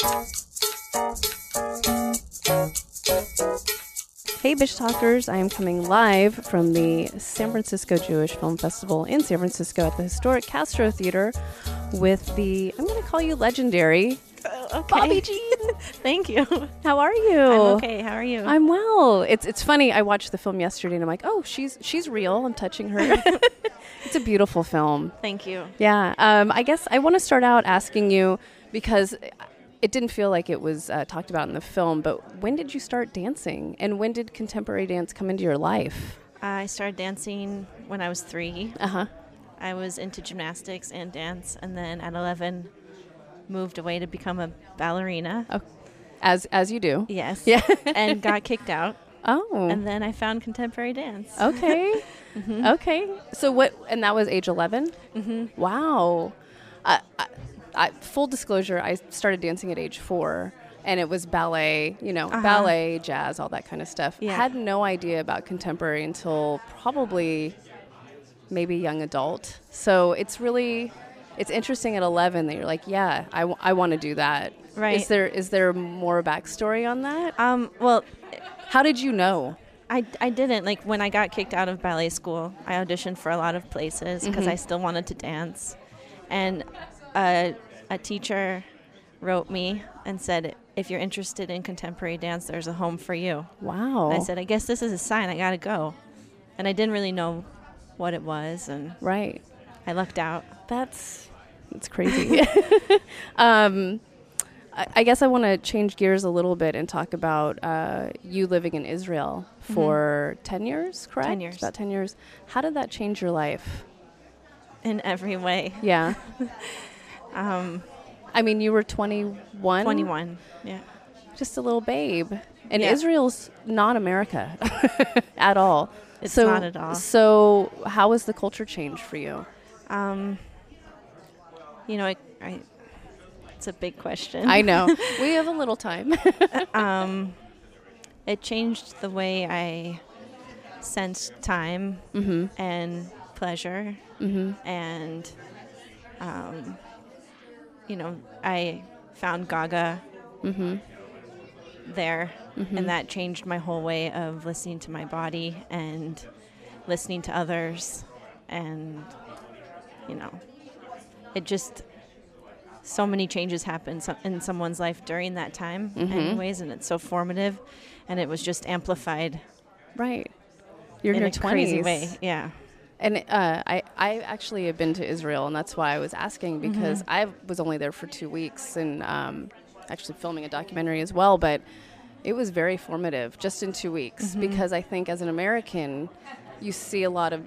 Hey, Bitch Talkers. I am coming live from the San Francisco Jewish Film Festival in San Francisco at the historic Castro Theater with the, I'm going to call you legendary, Okay. Bobby Jean. Thank you. How are you? I'm okay. How are you? I'm well. It's it's funny. I watched the film yesterday and I'm like, oh, she's she's real. I'm touching her. it's a beautiful film. Thank you. Yeah. Um, I guess I want to start out asking you because it didn't feel like it was uh, talked about in the film, but when did you start dancing and when did contemporary dance come into your life? I started dancing when I was three. Uh huh. I was into gymnastics and dance, and then at 11, moved away to become a ballerina. Oh, as as you do. Yes. Yeah. and got kicked out. Oh. And then I found contemporary dance. okay. Mm-hmm. Okay. So what? And that was age 11. Mm-hmm. Wow. I, I, I, full disclosure, I started dancing at age four. And it was ballet, you know, Uh-huh. ballet, jazz, all that kind of stuff. Yeah. Had no idea about contemporary until probably maybe young adult. So it's really, it's interesting at 11 that you're like, yeah, I, w- I want to do that. Right. Is there is there more backstory on that? Um, well, How did you know? I, I didn't. Like, when I got kicked out of ballet school, I auditioned for a lot of places because Mhm. I still wanted to dance. And a, a teacher wrote me and said, if you're interested in contemporary dance, there's a home for you. Wow. And I said, I guess this is a sign. I got to go. And I didn't really know what it was. And right. I lucked out. That's that's crazy. um, I, I guess I want to change gears a little bit and talk about uh, you living in Israel for ten years, correct? 10 years. About ten years. How did that change your life? In every way. Yeah. Um, I mean, you were twenty-one. 21. Yeah. Just a little babe, and Yeah. Israel's not America at all. It's so, not at all. So, how has the culture changed for you? Um, you know, I, I, it's a big question. I know we have a little time. um, it changed the way I sensed time mm-hmm. and pleasure, Mm-hmm. and um, you know, I found Gaga Mm-hmm. there, Mhm. and that changed my whole way of listening to my body and listening to others, and you know, it just so many changes happen in someone's life during that time, Mhm. anyways, and it's so formative, and it was just amplified Right. You're in, a crazy 20s. way. Yeah. And uh, I, I actually have been to Israel, and that's why I was asking because Mm-hmm. I was only there for two weeks and um, actually filming a documentary as well. But it was very formative just in two weeks Mm-hmm. because I think as an American, you see a lot of,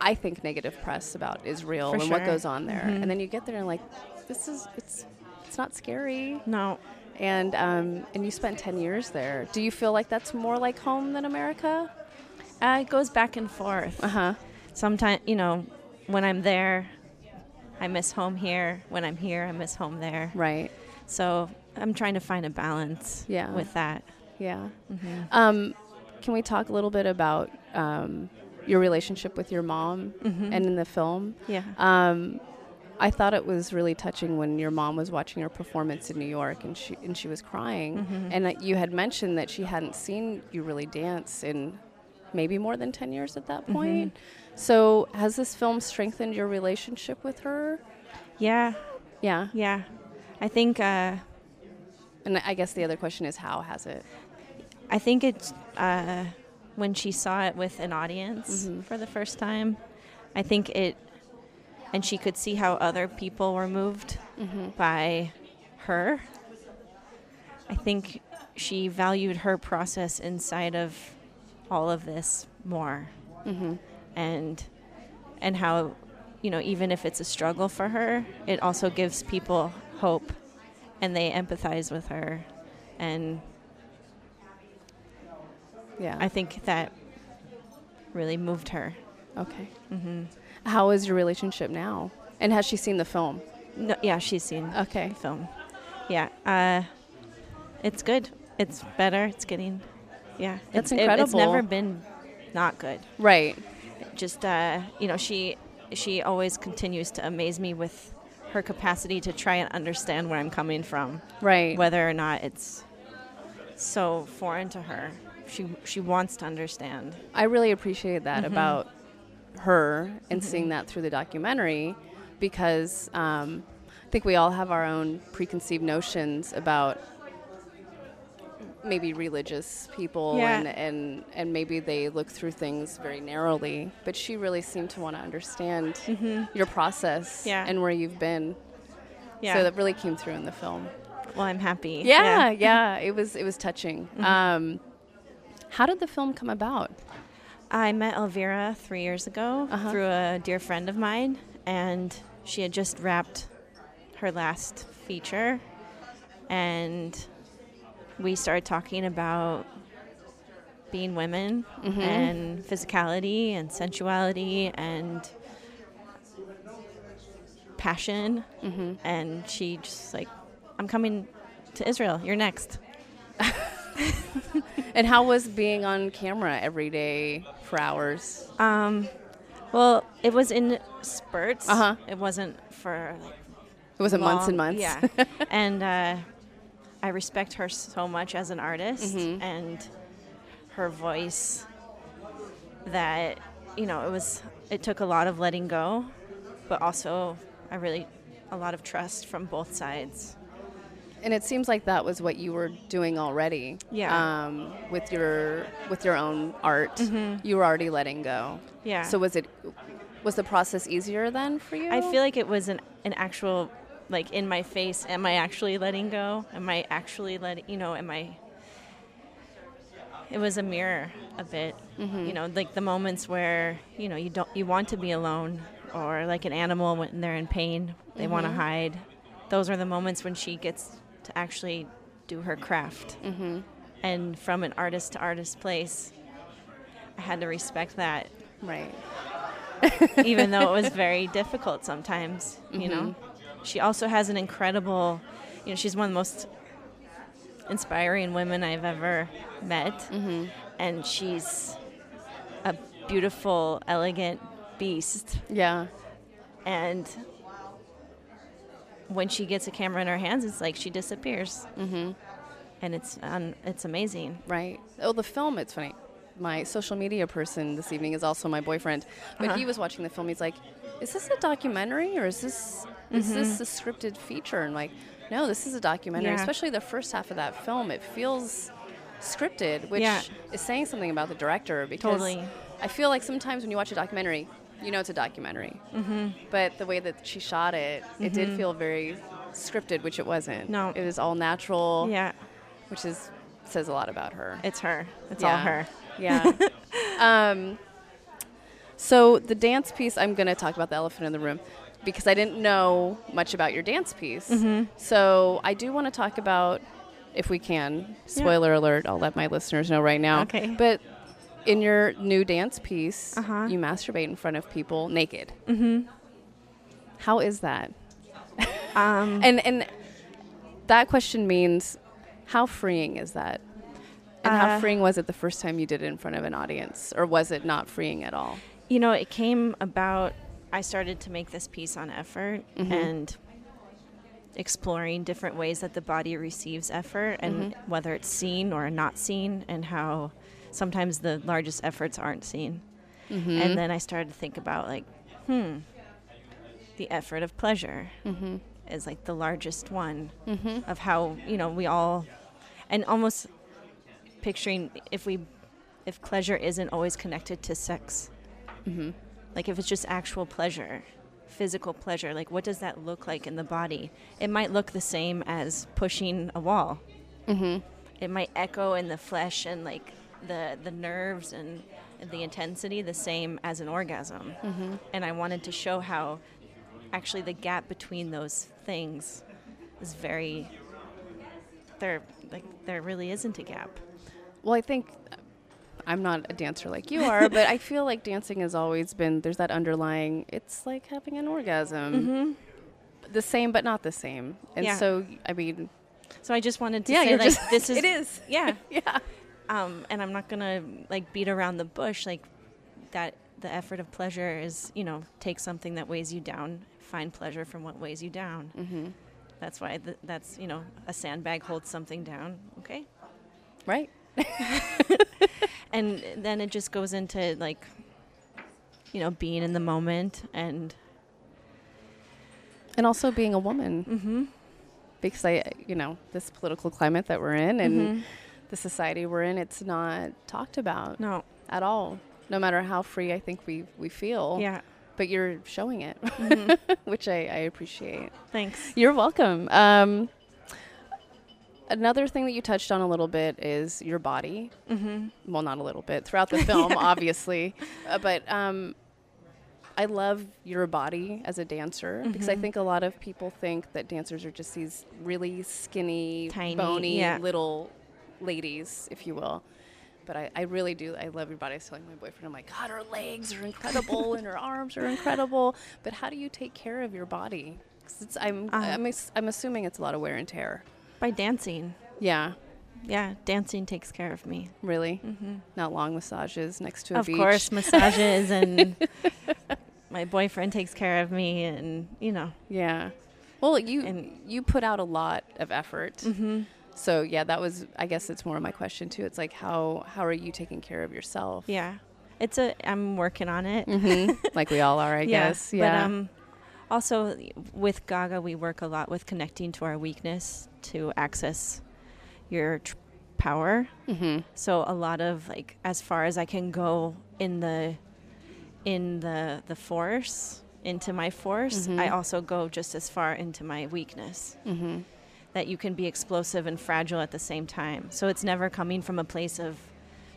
I think, negative press about Israel For and what goes on there, Mhm. and then you get there and like, this is it's it's not scary. No. And um, and you spent ten years there. Do you feel like that's more like home than America? Uh, it goes back and forth. Uh huh. Sometimes, you know, when I'm there, I miss home here. When I'm here, I miss home there. Right. So I'm trying to find a balance Yeah. with that. Yeah. hmm Um, can we talk a little bit about um, your relationship with your mom Mhm. and in the film? Yeah. Um, I thought it was really touching when your mom was watching your performance in New York and she and she was crying, Mhm. and that you had mentioned that she hadn't seen you really dance in maybe more than ten years at that point. So has this film strengthened your relationship with her? Yeah. Yeah, Yeah. I think uh, and I guess the other question is how has it? I think it's uh, when she saw it with an audience Mhm. for the first time. I think it, and she could see how other people were moved Mm-hmm. by her. I think she valued her process inside of all of this more, Mm-hmm. And and how, you know, even if it's a struggle for her, it also gives people hope, and they empathize with her, and Yeah. I think that really moved her. okay. hmm How is your relationship now? And has she seen the film? No, yeah, she's seen Okay. the film. Yeah, uh, it's good. It's better. It's getting, yeah. That's it's, it- it's never been not good. Right. Just uh, you know, she she always continues to amaze me with her capacity to try and understand where I'm coming from, Right. whether or not it's so foreign to her. She she wants to understand. I really appreciate that Mm-hmm. about her and seeing that through the documentary because um, I think we all have our own preconceived notions about maybe religious people Yeah. and, and, and maybe they look through things very narrowly. But she really seemed to want to understand your process Mm-hmm. Yeah. and where you've been. Yeah. So that really came through in the film. well, I'm happy. Yeah, yeah, it was it was touching. Mm-hmm. Um, how did the film come about? I met Elvira three years ago Uh-huh. through a dear friend of mine, and she had just wrapped her last feature, and we started talking about being women Mm-hmm. and physicality and sensuality and passion, Mm-hmm. and she just like, I'm coming to Israel. You're next. And how was being on camera every day for hours? Um, well, it was in spurts. Uh-huh. It wasn't for like It wasn't months and months. Yeah, and uh, I respect her so much as an artist Mm-hmm. and her voice. That you know, it was. It took a lot of letting go, but also I really a lot of trust from both sides. And it seems like that was what you were doing already. Yeah. Um, with your with your own art, you were already letting go. Mm-hmm. Yeah. So was it was the process easier then for you? I feel like it was an an actual like in my face. Am I actually letting go? Am I actually letting you know? Am I? It was a mirror a bit, mm-hmm. you know, like the moments where you know you don't you want to be alone, or like an animal when they're in pain, they want to mm-hmm. hide. Those are the moments when she gets to actually do her craft. Mm-hmm. And from an artist to artist place, I had to respect that right. even though it was very difficult sometimes, you know. Mm-hmm. She also has an incredible, you know, she's one of the most inspiring women I've ever met. And she's a beautiful, elegant beast. Yeah. And when she gets a camera in her hands, it's like she disappears. Mm-hmm. And it's um, it's amazing. Right. Oh, the film. It's funny. My social media person this evening is also my boyfriend, but Uh-huh. he was watching the film. He's like, "Is this a documentary or is this is this a scripted feature?" And like, no, this is a documentary. Mm-hmm. Yeah. Especially the first half of that film, it feels scripted, which Yeah. is saying something about the director. Because Totally. I feel like sometimes when you watch a documentary, you know it's a documentary, mm-hmm. but the way that she shot it, it did feel very scripted, which it wasn't. Mm-hmm. No. it was all natural Yeah, which is says a lot about her. it's her. It's all her. Yeah. um, so the dance piece, I'm going to talk about the elephant in the room because I didn't know much about your dance piece. Mm-hmm. So I do want to talk about, if we can, spoiler alert. I'll let my listeners know right now. Okay. But in your new dance piece, Uh-huh. you masturbate in front of people naked. Mm-hmm. How is that? Um, And and that question means, how freeing is that? And how Uh, freeing was it the first time you did it in front of an audience, or was it not freeing at all? You know, it came about. I started to make this piece on effort mm-hmm. and exploring different ways that the body receives effort and mm-hmm. whether it's seen or not seen, and how sometimes the largest efforts aren't seen. Mm-hmm. And then I started to think about, like, hmm, the effort of pleasure is like the largest one of how, you know, we all, and almost picturing if we, if pleasure isn't always connected to sex. Like if it's just actual pleasure, physical pleasure, like what does that look like in the body? It might look the same as pushing a wall. Mm-hmm. It might echo in the flesh and like the the nerves and the intensity the same as an orgasm. Mm-hmm. And I wanted to show how actually the gap between those things is very there like there really isn't a gap. Well, I think I'm not a dancer like you are, but I feel like dancing has always been there's that underlying. It's like having an orgasm, the same but not the same. And Yeah. so, I mean, So I just wanted to Yeah, say like just- this is it is. yeah yeah, um, and I'm not gonna like beat around the bush. Like that, the effort of pleasure is, you know, take something that weighs you down find pleasure from what weighs you down. Mm-hmm. That's why th- that's you know a sandbag holds something down. Okay, Right. and then it just goes into like you know being in the moment and And also being a woman, mm-hmm, because I, you know, this political climate that we're in and mm-hmm. the society we're in, it's not talked about no at all. No matter how free I think we we feel. yeah But you're showing it, mhm. which I, I appreciate. thanks You're welcome. Um, another thing that you touched on a little bit is your body. mm-hmm. Well, not a little bit throughout the film, obviously, uh, but um, I love your body as a dancer because I Mhm. think a lot of people think that dancers are just these really skinny, Tiny, bony yeah. little ladies, if you will. But I, I really do. I love your body. I was telling my boyfriend, I'm like, God, her legs are incredible and her arms are incredible. But how do you take care of your body? 'Cause it's, I'm, Uh, I'm, I'm assuming it's a lot of wear and tear. By dancing Yeah, yeah dancing takes care of me really. mm-hmm. Not long massages next to a of beach. course massages and my boyfriend takes care of me and you know Yeah. Well, you And- you put out a lot of effort. mm-hmm. So yeah, that was I guess it's more of my question too. It's like how how are you taking care of yourself? yeah it's a i'm working on it hmm like we all are, I Yeah, guess. Yeah. But um, also with Gaga, we work a lot with connecting to our weakness to access your tr- power. hmm So a lot of like as far as I can go in the in the the force into my force, I Mhm. also go just as far into my weakness. hmm That you can be explosive and fragile at the same time. So it's never coming from a place of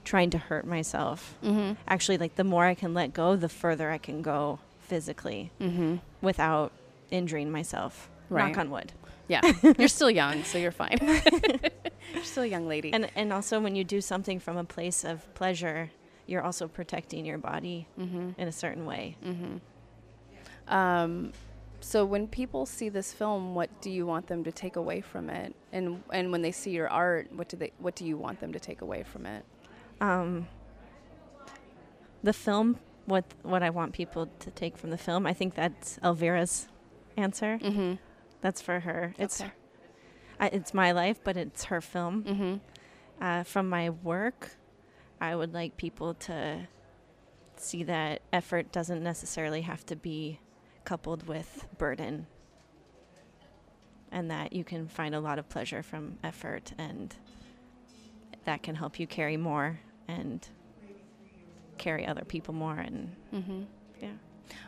trying to hurt myself. hmm Actually, like the more I can let go, the further I can go physically hmm without injuring myself. Right. Knock on wood. Yeah. you're still young, so you're fine. you're still a young lady. And and also when you do something from a place of pleasure, you're also protecting your body hmm in a certain way. hmm Um, so when people see this film, what do you want them to take away from it? And and when they see your art, what do they what do you want them to take away from it? Um, the film, what what I want people to take from the film, I think that's Elvira's answer. Mm-hmm. That's for her. It's Okay. I, it's my life, but it's her film. Mm-hmm. uh, from my work, I would like people to see that effort doesn't necessarily have to be coupled with burden, and that you can find a lot of pleasure from effort, and that can help you carry more and carry other people more. And Mm-hmm. yeah,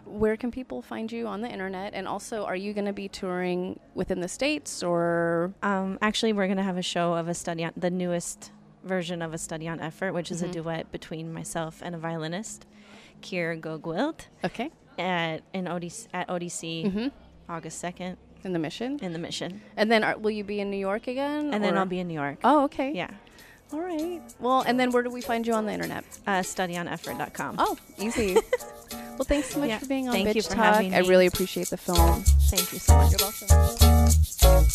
Where can people find you on the internet? And also, are you going to be touring within the states or? um, actually, we're gonna have a show of a study on the newest version of a study on effort, which is Mhm. a duet between myself and a violinist, Keir GoGwilt. Okay. at in ODC, at ODC Mm-hmm. August second In the mission, in the Mission, and then are, will you be in New York again? and then I'll be in New York. Oh, okay. Yeah, All right. Well, and then where do we find you on the internet? uh, studyoneffort.com. Oh, easy. well, thanks so much Yeah. for being on Thank Bitch you for Talk. having I really appreciate the film. Thank you so much. You're welcome.